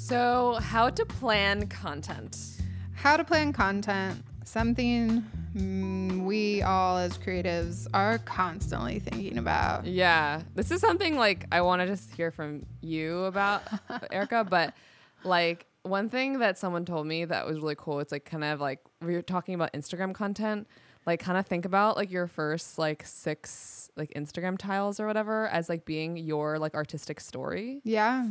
So, how to plan content? How to plan content, something mm, we all as creatives are constantly thinking about. Yeah, this is something like I want to just hear from you about, Erica. But like one thing that someone told me that was really cool. It's like kind of like we were talking about Instagram content. Like kind of think about like your first like six like Instagram tiles or whatever as like being your like artistic story. Yeah.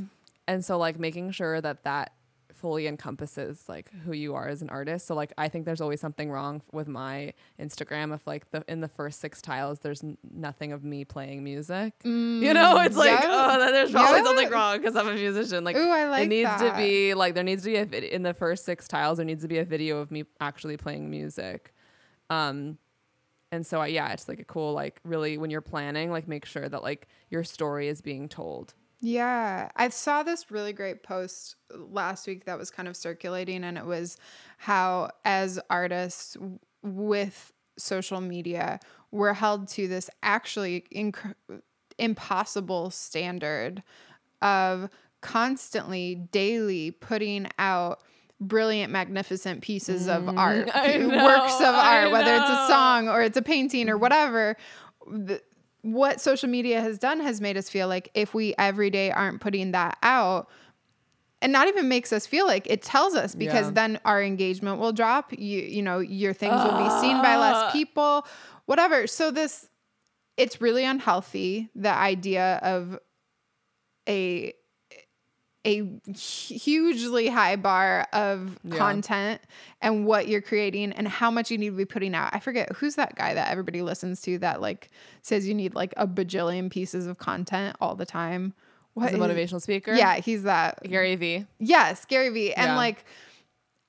And so like making sure that that fully encompasses like who you are as an artist so like i think there's always something wrong with my instagram if like the in the first six tiles there's n- nothing of me playing music you know it's like yeah. oh there's probably Yeah. something wrong because i'm a musician like Ooh, I like it needs that. to be like there needs to be a vid- in the first six tiles there needs to be a video of me actually playing music um and so I, yeah it's like a cool like really when you're planning like make sure that like your story is being told Yeah, I saw this really great post last week that was kind of circulating, and it was how, as artists with social media, we're held to this actually inc- impossible standard of constantly, daily putting out brilliant, magnificent pieces of art, Mm, p- know, works of art, whether it's a song or it's a painting or whatever. The, what social media has done has made us feel like if we every day aren't putting that out, and not even makes us feel like it tells us because Yeah. then our engagement will drop. You you know your things will be seen by less people, whatever. So this, it's really unhealthy. The idea of a a hugely high bar of Yeah. content and what you're creating and how much you need to be putting out. I forget who's that guy that everybody listens to that like says you need like a bajillion pieces of content all the time. What as a motivational speaker Yeah, he's that. Gary V. Yes, Gary V. And Yeah. like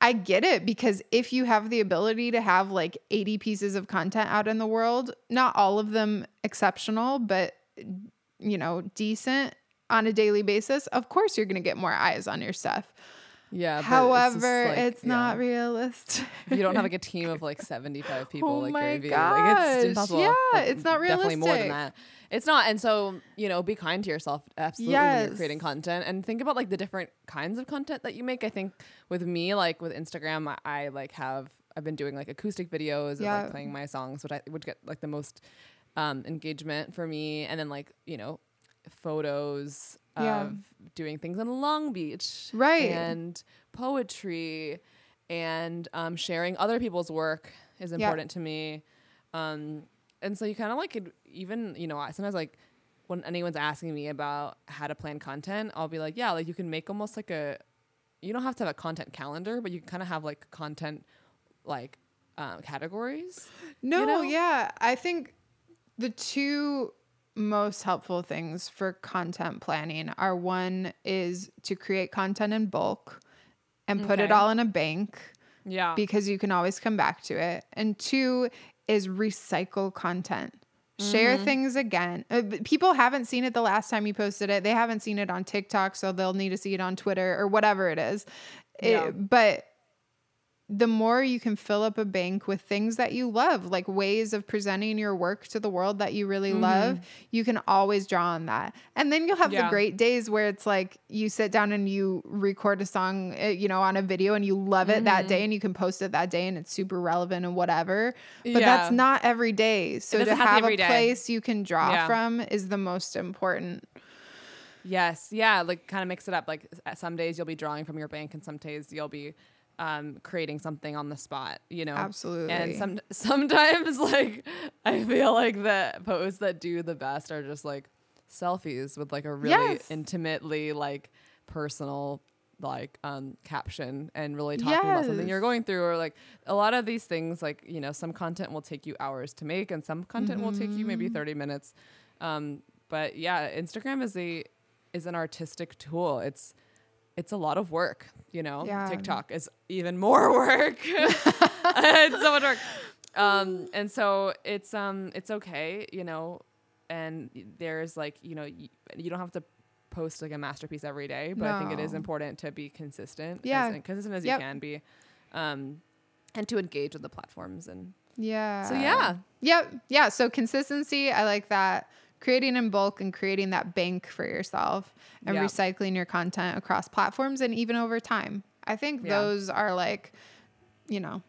I get it because if you have the ability to have like 80 pieces of content out in the world, not all of them exceptional, but you know, decent on a daily basis, of course you're going to get more eyes on your stuff. Yeah. However, just, like, it's yeah. not realistic. If you don't have like a team of like 75 people Oh like my Gary Vee. Like it's gosh, impossible. yeah, Like, it's not realistic. Definitely more than that. It's not. And so, you know, be kind to yourself absolutely when you're creating content and think about like the different kinds of content that you make. I think with me, like with Instagram, I, I like have I've been doing like acoustic videos of Yeah. like playing my songs, which I would get like the most um engagement for me. And then like, you know, photos Yeah. of doing things in Long Beach. Right. And poetry and um, sharing other people's work is important to me. Um, and so you kind of like even, you know, I sometimes like when anyone's asking me about how to plan content, I'll be like, yeah, like you can make almost like a, you don't have to have a content calendar, but you can kind of have like content like um, categories. No, know? yeah. I think the two most helpful things for content planning are one is to create content in bulk and put it all in a bank Yeah. because you can always come back to it. And two is recycle content. Share Mm-hmm. things again. Uh, people haven't seen it the last time you posted it. They haven't seen it on TikTok, so they'll need to see it on Twitter or whatever it is. It- Yeah. but the more you can fill up a bank with things that you love, like ways of presenting your work to the world that you really love, you can always draw on that. And then you'll have the Mm-hmm. Great days where it's like you sit down and you record a song, uh, you know, on a video and you love it Mm-hmm. that day and you can post it that day and it's super relevant and whatever. But Yeah. that's not every day. So to have to be have every a day. place you can draw Yeah. from is the most important. Yes, yeah, like kind of mix it up. Like some days you'll be drawing from your bank, and some days you'll be um, creating something on the spot. You know, Absolutely. And some sometimes like I feel like the posts that do the best are just like selfies with like a really Yes. intimately like personal like um caption and really talking about something you're going through or like a lot of these things like you know some content will take you hours to make and some content will take you maybe Mm-hmm. 30 minutes um but yeah instagram is a is an artistic tool it's it's a lot of work you know Yeah. tiktok is even more work it's so much work um and so it's um it's okay you know and there's like you know you, you don't have to post like a masterpiece every day but i think it is important to be consistent Yeah. as consistent as Yep. you can be um and to engage with the platforms and Yeah. so yeah Yep. Yeah. So consistency, I like that. Creating in bulk and creating that bank for yourself and Yeah. recycling your content across platforms and even over time. I think Yeah. those are like, you know,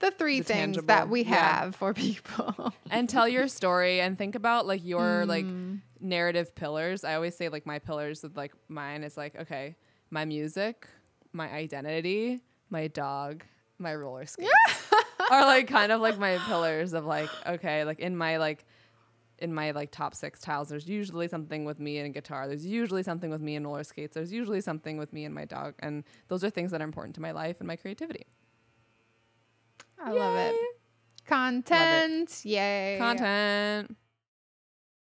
the three The things that tangible- we yeah. have for people. and tell your story and think about like your like Mm. narrative pillars. I always say like my pillars with like mine is like okay, my music, my identity, my dog, my roller skates are like kind of like my pillars of like okay, like in my like in my like top six tiles, there's usually something with me and guitar. There's usually something with me and roller skates. There's usually something with me and my dog, and those are things that are important to my life and my creativity. I love it. Content. Yay. Content.